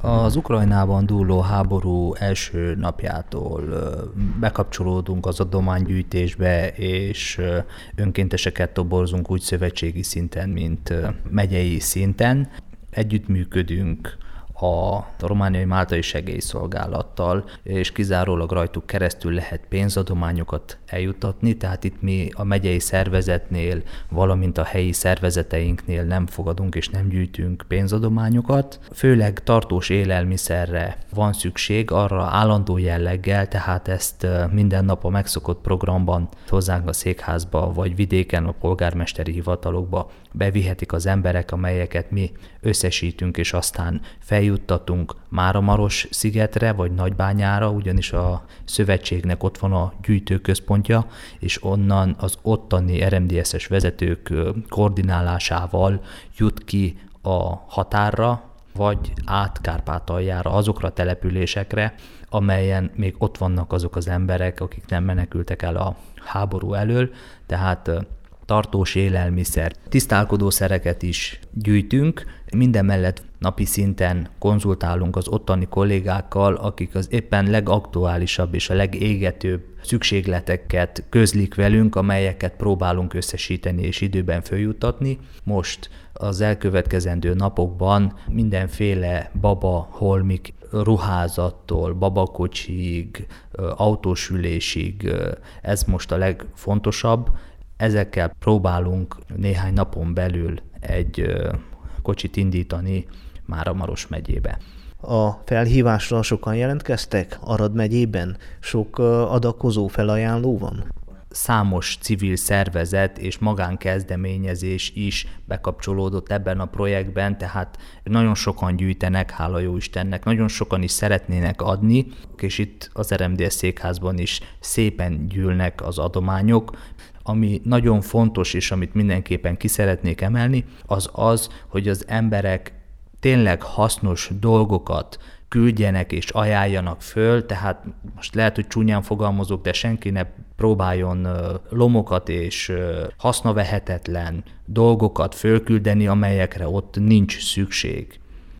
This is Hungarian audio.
Az Ukrajnában dúló háború első napjától bekapcsolódunk az adománygyűjtésbe, és önkénteseket toborzunk úgy szövetségi szinten, mint megyei szinten. Együttműködünk a romániai máltai segélyszolgálattal, és kizárólag rajtuk keresztül lehet pénzadományokat eljutatni, tehát itt mi a megyei szervezetnél, valamint a helyi szervezeteinknél nem fogadunk és nem gyűjtünk pénzadományokat. Főleg tartós élelmiszerre van szükség, arra állandó jelleggel, tehát ezt minden nap a megszokott programban hozzánk a székházba, vagy vidéken a polgármesteri hivatalokba bevihetik az emberek, amelyeket mi összesítünk, és aztán feljuttatunk Máramaros szigetre, vagy Nagybányára, ugyanis a szövetségnek ott van a gyűjtőközpontja, és onnan az ottani RMDSZ-es vezetők koordinálásával jut ki a határra, vagy át Kárpátaljára, azokra a településekre, amelyen még ott vannak azok az emberek, akik nem menekültek el a háború elől, tehát tartós élelmiszer, tisztálkodószereket is gyűjtünk, minden mellett napi szinten konzultálunk az ottani kollégákkal, akik az éppen legaktuálisabb és a legégetőbb szükségleteket közlik velünk, amelyeket próbálunk összesíteni és időben följuttatni. Most az elkövetkezendő napokban mindenféle baba, holmik, ruházattól, babakocsig, autósülésig, ez most a legfontosabb, Ezekkel próbálunk néhány napon belül egy kocsit indítani már a Maros megyébe. A felhívásra sokan jelentkeztek Arad megyében? Sok adakozó felajánló van? Számos civil szervezet és magánkezdeményezés is bekapcsolódott ebben a projektben, tehát nagyon sokan gyűjtenek, hála jó Istennek, nagyon sokan is szeretnének adni, és itt az RMDS székházban is szépen gyűlnek az adományok. Ami nagyon fontos, és amit mindenképpen ki szeretnék emelni, az az, hogy az emberek tényleg hasznos dolgokat küldjenek és ajánljanak föl, tehát most lehet, hogy csúnyán fogalmazok, de senki ne próbáljon lomokat és hasznavehetetlen dolgokat fölküldeni, amelyekre ott nincs szükség.